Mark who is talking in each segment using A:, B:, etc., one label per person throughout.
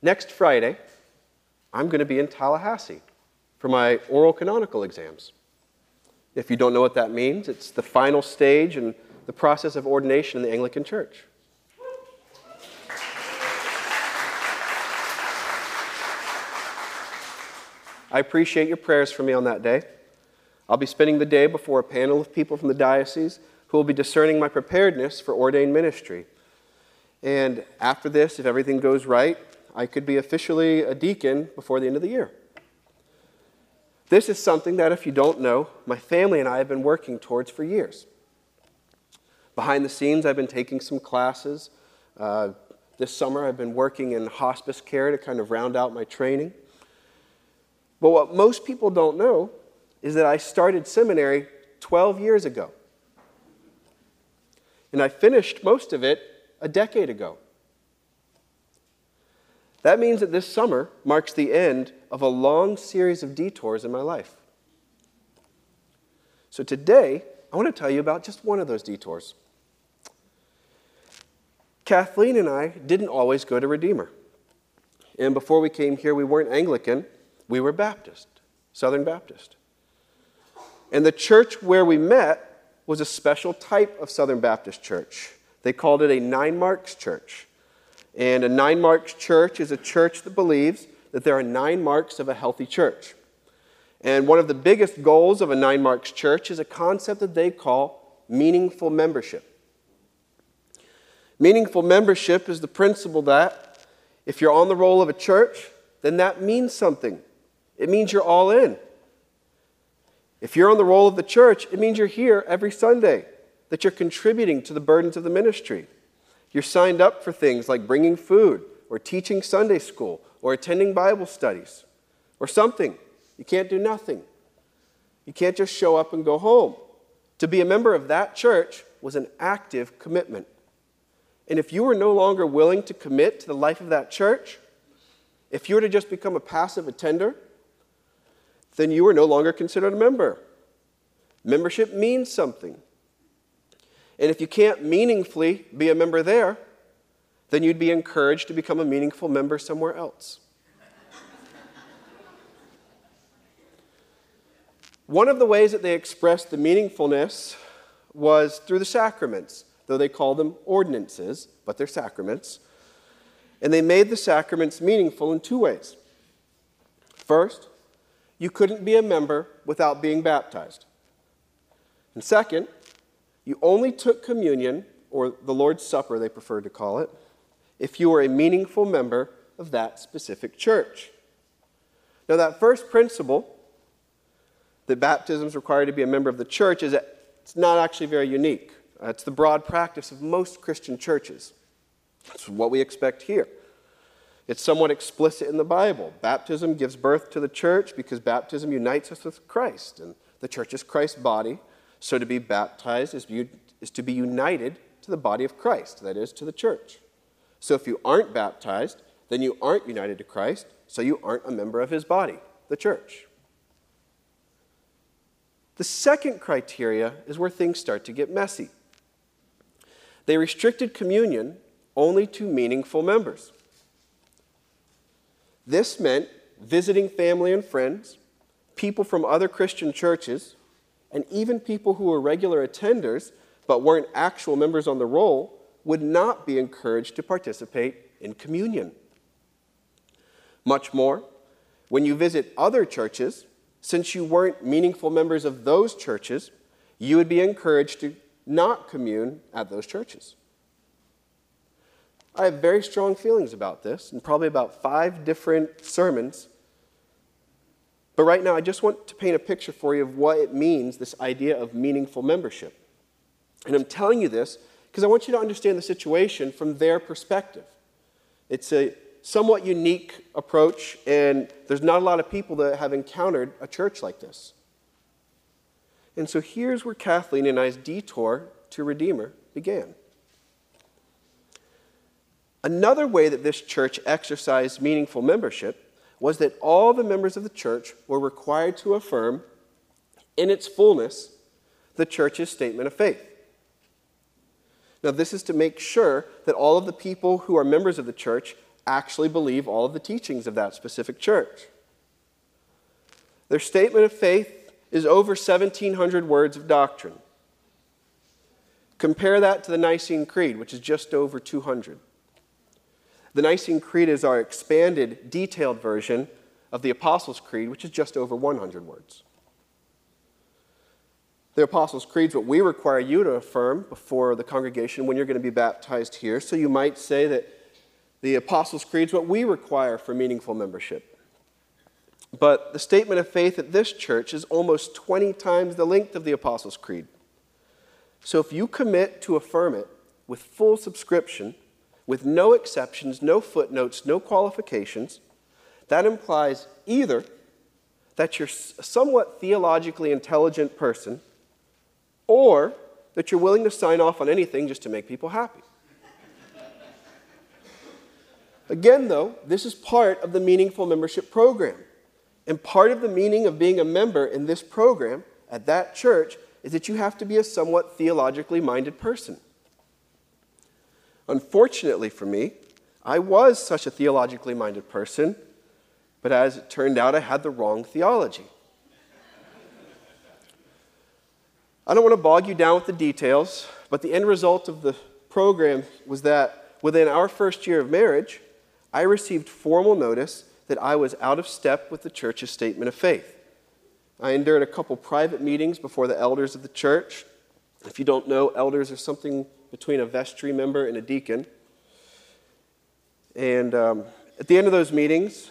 A: Next Friday, I'm going to be in Tallahassee for my oral canonical exams. If you don't know what that means, it's the final stage in the process of ordination in the Anglican Church. I appreciate your prayers for me on that day. I'll be spending the day before a panel of people from the diocese who will be discerning my preparedness for ordained ministry. And after this, if everything goes right, I could be officially a deacon before the end of the year. This is something that, if you don't know, my family and I have been working towards for years. Behind the scenes, I've been taking some classes. Uh, this summer, I've been working in hospice care to kind of round out my training. But what most people don't know is that I started seminary 12 years ago. And I finished most of it a decade ago. That means that this summer marks the end of a long series of detours in my life. So today, I want to tell you about just one of those detours. Kathleen and I didn't always go to Redeemer. And before we came here, we weren't Anglican, we were Baptist, Southern Baptist. And the church where we met was a special type of Southern Baptist church. They called it a nine marks church. And a nine marks church is a church that believes that there are nine marks of a healthy church. And one of the biggest goals of a nine marks church is a concept that they call meaningful membership. Meaningful membership is the principle that if you're on the roll of a church, then that means something. It means you're all in. If you're on the roll of the church, it means you're here every Sunday, that you're contributing to the burdens of the ministry. You're signed up for things like bringing food, or teaching Sunday school, or attending Bible studies, or something. You can't do nothing. You can't just show up and go home. To be a member of that church was an active commitment. And if you were no longer willing to commit to the life of that church, if you were to just become a passive attender, then you are no longer considered a member. Membership means something. And if you can't meaningfully be a member there, then you'd be encouraged to become a meaningful member somewhere else. One of the ways that they expressed the meaningfulness was through the sacraments, though they call them ordinances, but they're sacraments. And they made the sacraments meaningful in two ways. First, you couldn't be a member without being baptized. And second, you only took communion, or the Lord's Supper, they preferred to call it, if you were a meaningful member of that specific church. Now, that first principle, that baptism is required to be a member of the church, is it's not actually very unique. It's the broad practice of most Christian churches. That's what we expect here. It's somewhat explicit in the Bible. Baptism gives birth to the church because baptism unites us with Christ, and the church is Christ's body. So to be baptized is, is to be united to the body of Christ, that is, to the church. So if you aren't baptized, then you aren't united to Christ, so you aren't a member of his body, the church. The second criteria is where things start to get messy. They restricted communion only to meaningful members. This meant visiting family and friends, people from other Christian churches, and even people who were regular attenders but weren't actual members on the roll would not be encouraged to participate in communion. Much more, when you visit other churches, since you weren't meaningful members of those churches, you would be encouraged to not commune at those churches. I have very strong feelings about this, and probably about five different sermons. But right now, I just want to paint a picture for you of what it means this idea of meaningful membership. And I'm telling you this because I want you to understand the situation from their perspective. It's a somewhat unique approach, and there's not a lot of people that have encountered a church like this. And so here's where Kathleen and I's detour to Redeemer began. Another way that this church exercised meaningful membership was that all the members of the church were required to affirm, in its fullness, the church's statement of faith. Now, this is to make sure that all of the people who are members of the church actually believe all of the teachings of that specific church. Their statement of faith is over 1,700 words of doctrine. Compare that to the Nicene Creed, which is just over 200. The Nicene Creed is our expanded, detailed version of the Apostles' Creed, which is just over 100 words. The Apostles' Creed is what we require you to affirm before the congregation when you're going to be baptized here. So you might say that the Apostles' Creed is what we require for meaningful membership. But the statement of faith at this church is almost 20 times the length of the Apostles' Creed. So if you commit to affirm it with full subscription, with no exceptions, no footnotes, no qualifications, that implies either that you're a somewhat theologically intelligent person or that you're willing to sign off on anything just to make people happy. Again, though, this is part of the meaningful membership program. And part of the meaning of being a member in this program at that church is that you have to be a somewhat theologically minded person. Unfortunately for me, I was such a theologically minded person, but as it turned out, I had the wrong theology. I don't want to bog you down with the details, but the end result of the program was that within our first year of marriage, I received formal notice that I was out of step with the church's statement of faith. I endured a couple private meetings before the elders of the church. If you don't know, elders are something between a vestry member and a deacon. And um, at the end of those meetings,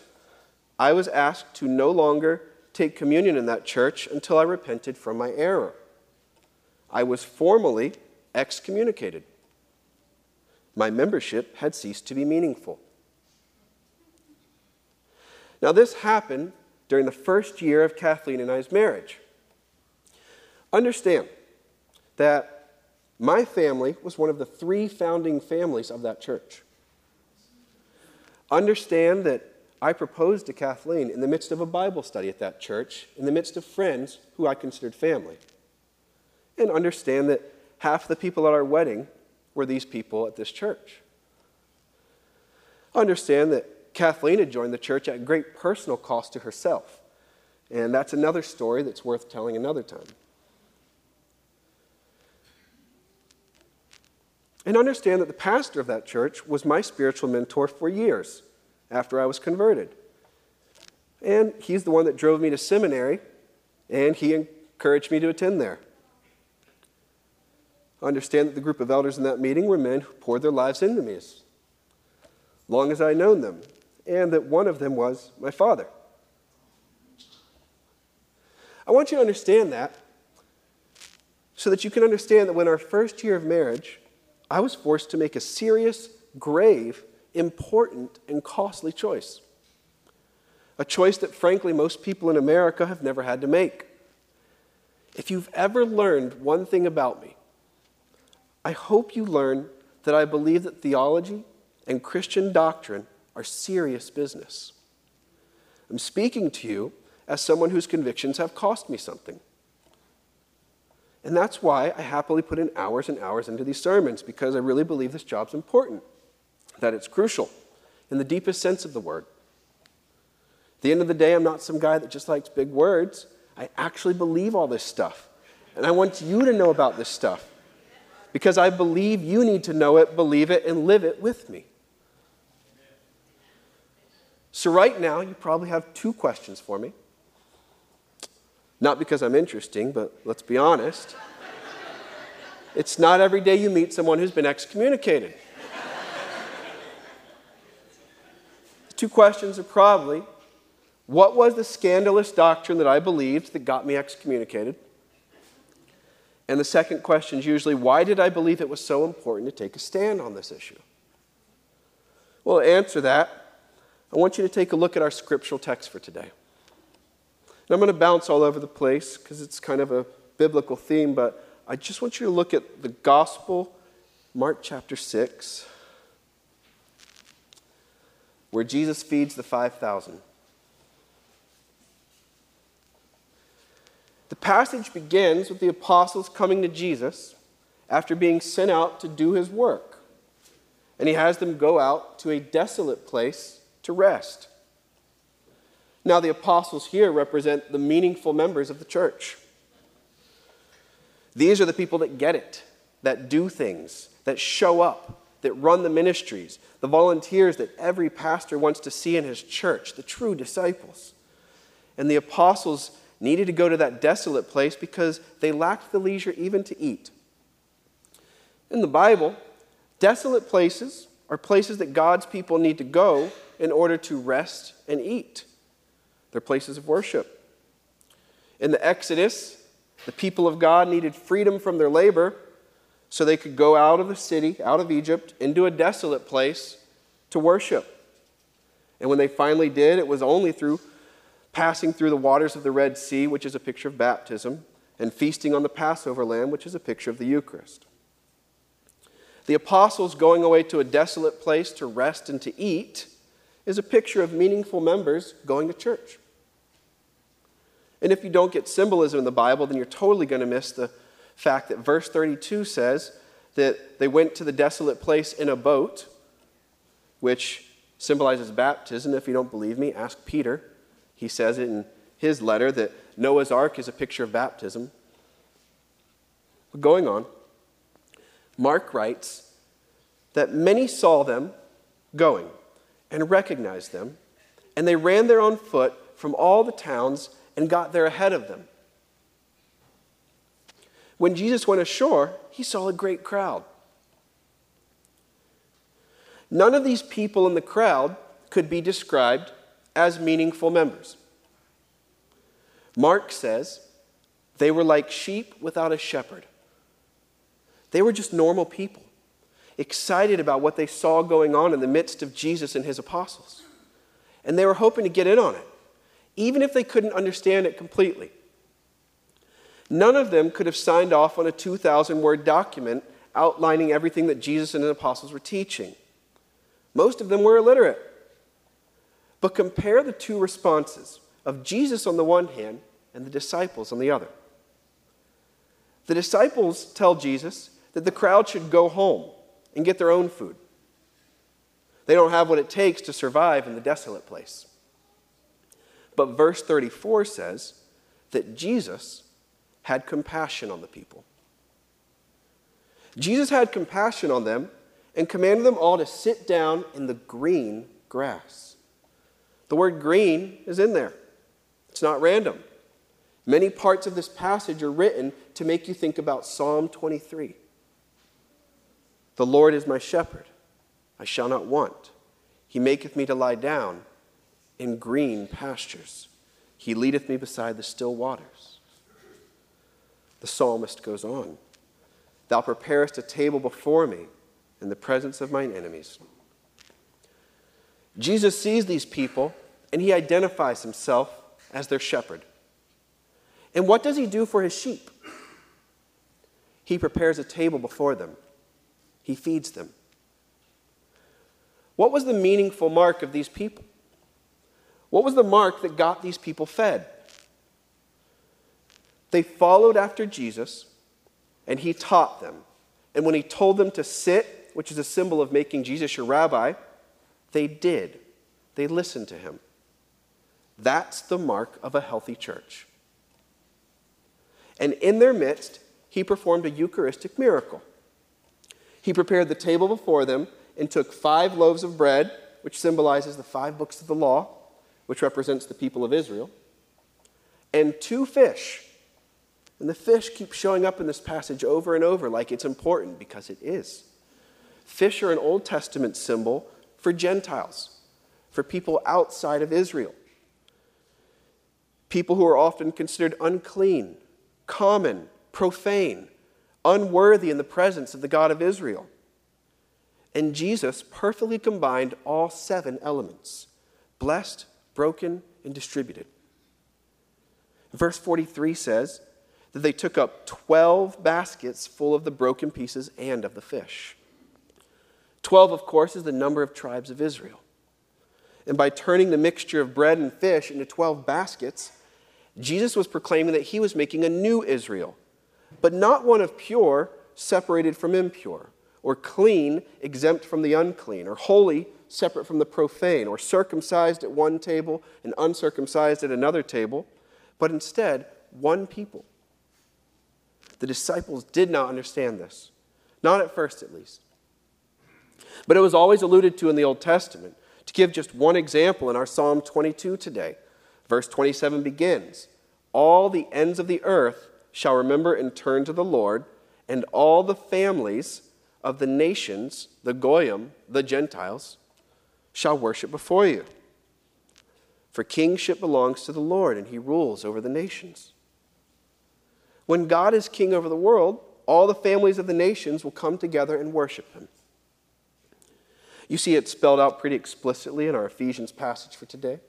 A: I was asked to no longer take communion in that church until I repented from my error. I was formally excommunicated. My membership had ceased to be meaningful. Now, this happened during the first year of Kathleen and I's marriage. Understand that my family was one of the three founding families of that church. Understand that I proposed to Kathleen in the midst of a Bible study at that church, in the midst of friends who I considered family. And understand that half the people at our wedding were these people at this church. Understand that Kathleen had joined the church at great personal cost to herself. And that's another story that's worth telling another time. And understand that the pastor of that church was my spiritual mentor for years after I was converted. And he's the one that drove me to seminary, and he encouraged me to attend there. Understand that the group of elders in that meeting were men who poured their lives into me as long as I'd known them and that one of them was my father. I want you to understand that so that you can understand that when our first year of marriage, I was forced to make a serious, grave, important, and costly choice. A choice that, frankly, most people in America have never had to make. If you've ever learned one thing about me, I hope you learn that I believe that theology and Christian doctrine are serious business. I'm speaking to you as someone whose convictions have cost me something. And that's why I happily put in hours and hours into these sermons, because I really believe this job's important, that it's crucial in the deepest sense of the word. At the end of the day, I'm not some guy that just likes big words. I actually believe all this stuff. And I want you to know about this stuff because I believe you need to know it, believe it, and live it with me. So, right now, you probably have two questions for me. Not because I'm interesting, but let's be honest. It's not every day you meet someone who's been excommunicated. the two questions are probably what was the scandalous doctrine that I believed that got me excommunicated? And the second question is usually why did I believe it was so important to take a stand on this issue? Well, to answer that, I want you to take a look at our scriptural text for today. And I'm going to bounce all over the place because it's kind of a biblical theme, but I just want you to look at the gospel, Mark chapter 6, where Jesus feeds the 5,000. The passage begins with the apostles coming to Jesus after being sent out to do his work. and he has them go out to a desolate place to rest. Now, the apostles here represent the meaningful members of the church. These are the people that get it, that do things, that show up, that run the ministries, the volunteers that every pastor wants to see in his church, the true disciples. And the apostles needed to go to that desolate place because they lacked the leisure even to eat. In the Bible, desolate places are places that God's people need to go in order to rest and eat. They're places of worship. In the Exodus, the people of God needed freedom from their labor so they could go out of the city, out of Egypt, into a desolate place to worship. And when they finally did, it was only through passing through the waters of the Red Sea, which is a picture of baptism, and feasting on the Passover lamb, which is a picture of the Eucharist. The apostles going away to a desolate place to rest and to eat is a picture of meaningful members going to church. And if you don't get symbolism in the Bible, then you're totally going to miss the fact that verse 32 says that they went to the desolate place in a boat, which symbolizes baptism. If you don't believe me, ask Peter. He says it in his letter that Noah's ark is a picture of baptism. But going on, Mark writes that many saw them going and recognized them, and they ran there on foot from all the towns and got there ahead of them. When Jesus went ashore, he saw a great crowd. None of these people in the crowd could be described as meaningful members. Mark says they were like sheep without a shepherd. They were just normal people, excited about what they saw going on in the midst of Jesus and his apostles. And they were hoping to get in on it, even if they couldn't understand it completely. None of them could have signed off on a 2,000 word document outlining everything that Jesus and his apostles were teaching. Most of them were illiterate. But compare the two responses of Jesus on the one hand and the disciples on the other. The disciples tell Jesus that the crowd should go home and get their own food. They don't have what it takes to survive in the desolate place. But verse 34 says that Jesus had compassion on the people. Jesus had compassion on them and commanded them all to sit down in the green grass. The word green is in there, it's not random. Many parts of this passage are written to make you think about Psalm 23. The Lord is my shepherd, I shall not want. He maketh me to lie down in green pastures. He leadeth me beside the still waters. The psalmist goes on Thou preparest a table before me in the presence of mine enemies. Jesus sees these people and he identifies himself as their shepherd. And what does he do for his sheep? He prepares a table before them, he feeds them. What was the meaningful mark of these people? What was the mark that got these people fed? They followed after Jesus, and he taught them. And when he told them to sit, which is a symbol of making Jesus your rabbi, they did. They listened to him. That's the mark of a healthy church. And in their midst, he performed a Eucharistic miracle. He prepared the table before them and took five loaves of bread, which symbolizes the five books of the law, which represents the people of Israel, and two fish and the fish keep showing up in this passage over and over like it's important because it is. Fish are an Old Testament symbol for Gentiles, for people outside of Israel. People who are often considered unclean, common, profane, unworthy in the presence of the God of Israel. And Jesus perfectly combined all seven elements blessed, broken, and distributed. Verse 43 says, that they took up 12 baskets full of the broken pieces and of the fish. 12, of course, is the number of tribes of Israel. And by turning the mixture of bread and fish into 12 baskets, Jesus was proclaiming that he was making a new Israel, but not one of pure separated from impure, or clean, exempt from the unclean, or holy, separate from the profane, or circumcised at one table and uncircumcised at another table, but instead one people. The disciples did not understand this, not at first at least. But it was always alluded to in the Old Testament. To give just one example in our Psalm 22 today, verse 27 begins All the ends of the earth shall remember and turn to the Lord, and all the families of the nations, the Goyim, the Gentiles, shall worship before you. For kingship belongs to the Lord, and he rules over the nations. When God is king over the world, all the families of the nations will come together and worship him. You see it spelled out pretty explicitly in our Ephesians passage for today.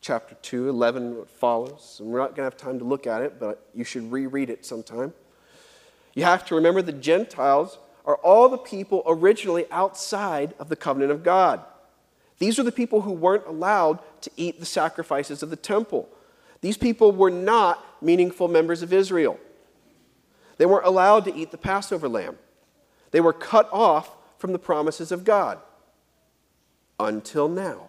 A: Chapter 2, 11, what follows. And we're not going to have time to look at it, but you should reread it sometime. You have to remember the Gentiles are all the people originally outside of the covenant of God. These are the people who weren't allowed to eat the sacrifices of the temple. These people were not meaningful members of Israel. They weren't allowed to eat the Passover lamb. They were cut off from the promises of God until now.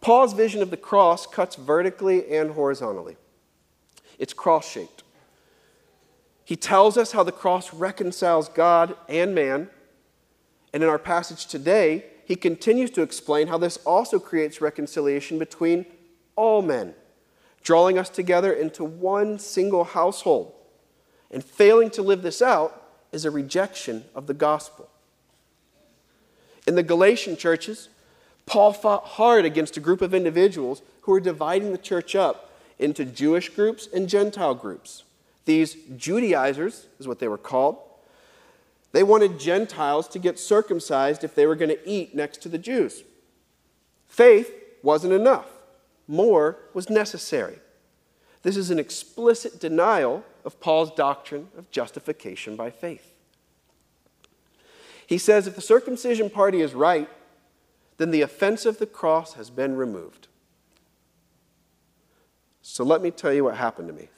A: Paul's vision of the cross cuts vertically and horizontally. It's cross shaped. He tells us how the cross reconciles God and man. And in our passage today, he continues to explain how this also creates reconciliation between all men, drawing us together into one single household. And failing to live this out is a rejection of the gospel. In the Galatian churches, Paul fought hard against a group of individuals who were dividing the church up into Jewish groups and Gentile groups. These Judaizers is what they were called. They wanted Gentiles to get circumcised if they were going to eat next to the Jews. Faith wasn't enough, more was necessary. This is an explicit denial of Paul's doctrine of justification by faith. He says if the circumcision party is right, then the offense of the cross has been removed. So let me tell you what happened to me.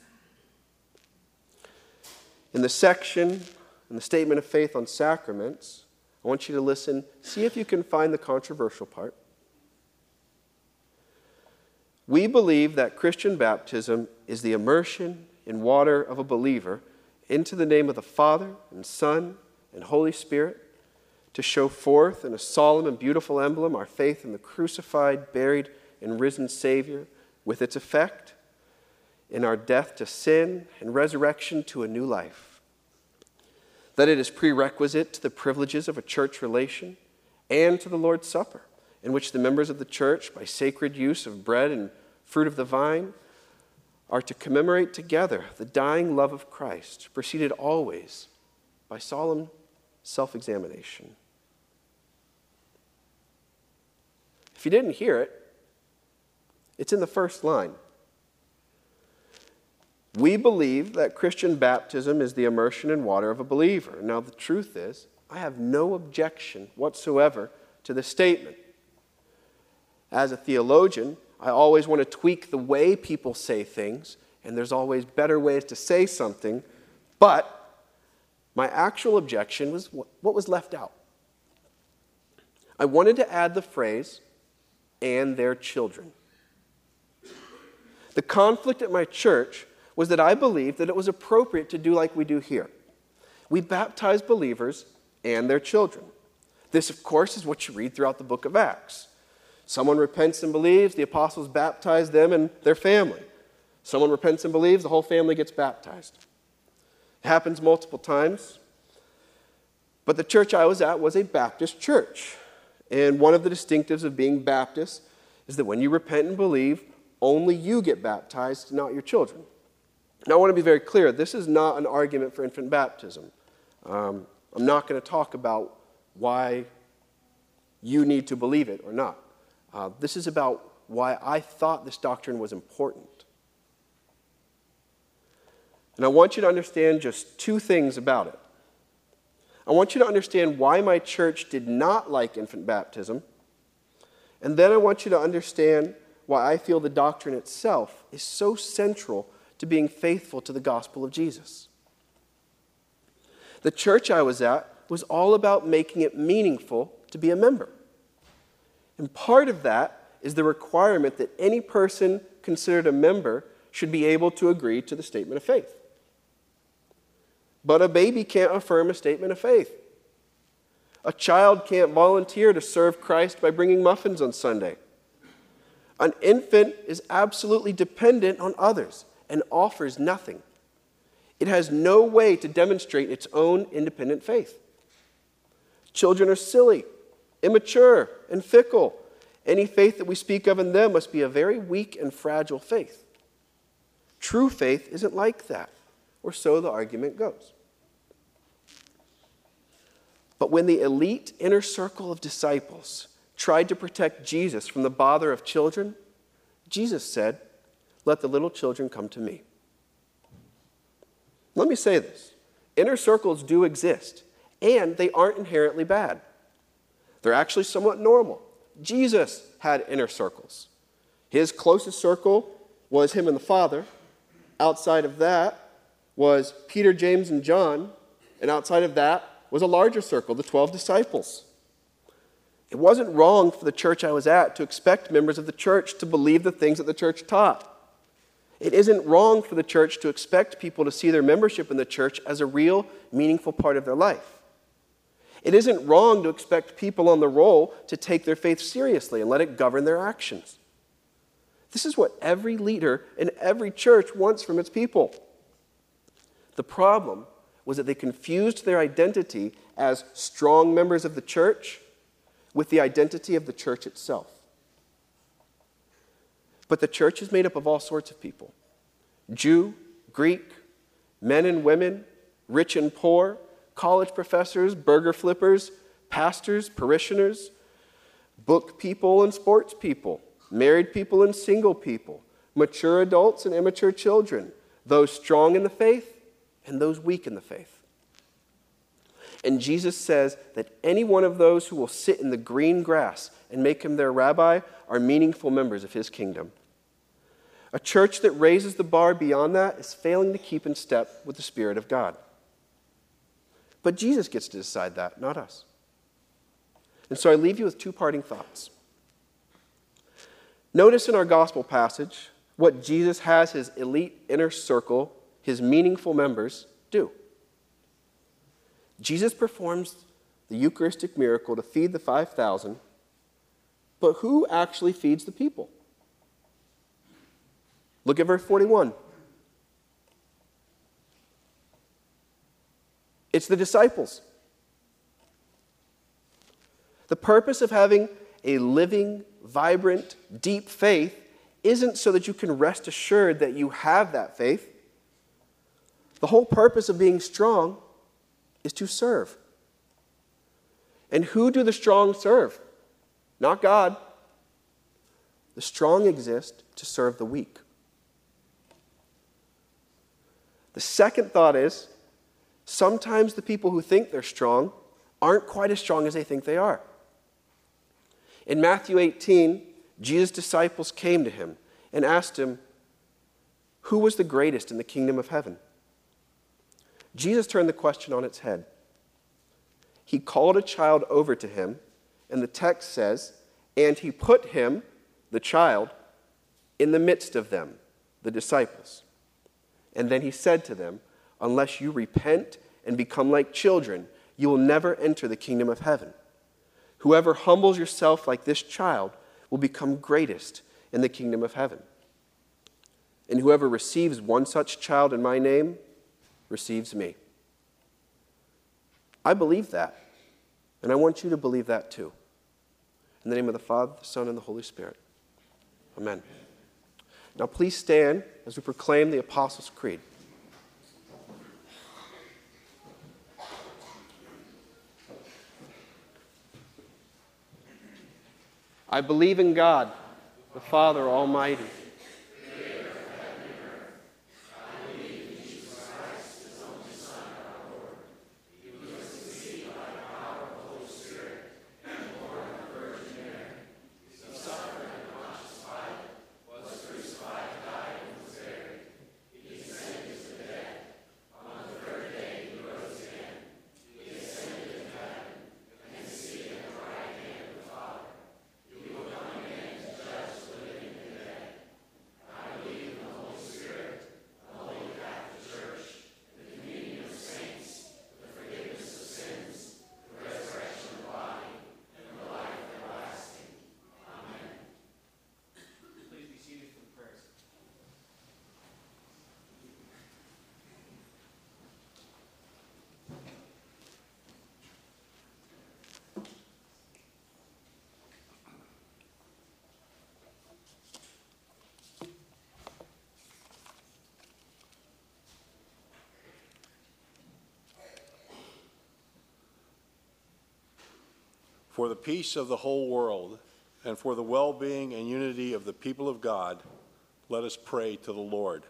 A: In the section in the statement of faith on sacraments, I want you to listen, see if you can find the controversial part. We believe that Christian baptism is the immersion in water of a believer into the name of the Father and Son and Holy Spirit to show forth in a solemn and beautiful emblem our faith in the crucified, buried, and risen Savior with its effect in our death to sin and resurrection to a new life. That it is prerequisite to the privileges of a church relation and to the Lord's Supper, in which the members of the church, by sacred use of bread and fruit of the vine, are to commemorate together the dying love of Christ, preceded always by solemn self examination. If you didn't hear it, it's in the first line. We believe that Christian baptism is the immersion in water of a believer. Now, the truth is, I have no objection whatsoever to this statement. As a theologian, I always want to tweak the way people say things, and there's always better ways to say something, but my actual objection was what was left out. I wanted to add the phrase, and their children. The conflict at my church was that I believed that it was appropriate to do like we do here. We baptize believers and their children. This, of course, is what you read throughout the book of Acts. Someone repents and believes, the apostles baptize them and their family. Someone repents and believes, the whole family gets baptized. It happens multiple times. But the church I was at was a Baptist church. And one of the distinctives of being Baptist is that when you repent and believe, only you get baptized, not your children. Now, I want to be very clear this is not an argument for infant baptism. Um, I'm not going to talk about why you need to believe it or not. Uh, this is about why I thought this doctrine was important. And I want you to understand just two things about it. I want you to understand why my church did not like infant baptism. And then I want you to understand why I feel the doctrine itself is so central to being faithful to the gospel of Jesus. The church I was at was all about making it meaningful to be a member. And part of that is the requirement that any person considered a member should be able to agree to the statement of faith. But a baby can't affirm a statement of faith. A child can't volunteer to serve Christ by bringing muffins on Sunday. An infant is absolutely dependent on others and offers nothing. It has no way to demonstrate its own independent faith. Children are silly, immature, and fickle. Any faith that we speak of in them must be a very weak and fragile faith. True faith isn't like that, or so the argument goes. But when the elite inner circle of disciples tried to protect Jesus from the bother of children, Jesus said, Let the little children come to me. Let me say this inner circles do exist, and they aren't inherently bad. They're actually somewhat normal. Jesus had inner circles. His closest circle was him and the Father. Outside of that was Peter, James, and John. And outside of that was a larger circle, the 12 disciples. It wasn't wrong for the church I was at to expect members of the church to believe the things that the church taught. It isn't wrong for the church to expect people to see their membership in the church as a real, meaningful part of their life. It isn't wrong to expect people on the roll to take their faith seriously and let it govern their actions. This is what every leader in every church wants from its people. The problem was that they confused their identity as strong members of the church with the identity of the church itself. But the church is made up of all sorts of people Jew, Greek, men and women, rich and poor, college professors, burger flippers, pastors, parishioners, book people and sports people, married people and single people, mature adults and immature children, those strong in the faith and those weak in the faith. And Jesus says that any one of those who will sit in the green grass and make him their rabbi are meaningful members of his kingdom. A church that raises the bar beyond that is failing to keep in step with the Spirit of God. But Jesus gets to decide that, not us. And so I leave you with two parting thoughts. Notice in our gospel passage what Jesus has his elite inner circle, his meaningful members, do. Jesus performs the Eucharistic miracle to feed the 5,000, but who actually feeds the people? Look at verse 41. It's the disciples. The purpose of having a living, vibrant, deep faith isn't so that you can rest assured that you have that faith. The whole purpose of being strong is to serve. And who do the strong serve? Not God. The strong exist to serve the weak. The second thought is sometimes the people who think they're strong aren't quite as strong as they think they are. In Matthew 18, Jesus' disciples came to him and asked him, Who was the greatest in the kingdom of heaven? Jesus turned the question on its head. He called a child over to him, and the text says, And he put him, the child, in the midst of them, the disciples. And then he said to them, Unless you repent and become like children, you will never enter the kingdom of heaven. Whoever humbles yourself like this child will become greatest in the kingdom of heaven. And whoever receives one such child in my name receives me. I believe that, and I want you to believe that too. In the name of the Father, the Son, and the Holy Spirit. Amen. Now, please stand as we proclaim the Apostles' Creed. I believe in God, the Father Almighty
B: For the peace of the whole world and for the well being and unity of the people of God, let us pray to the Lord.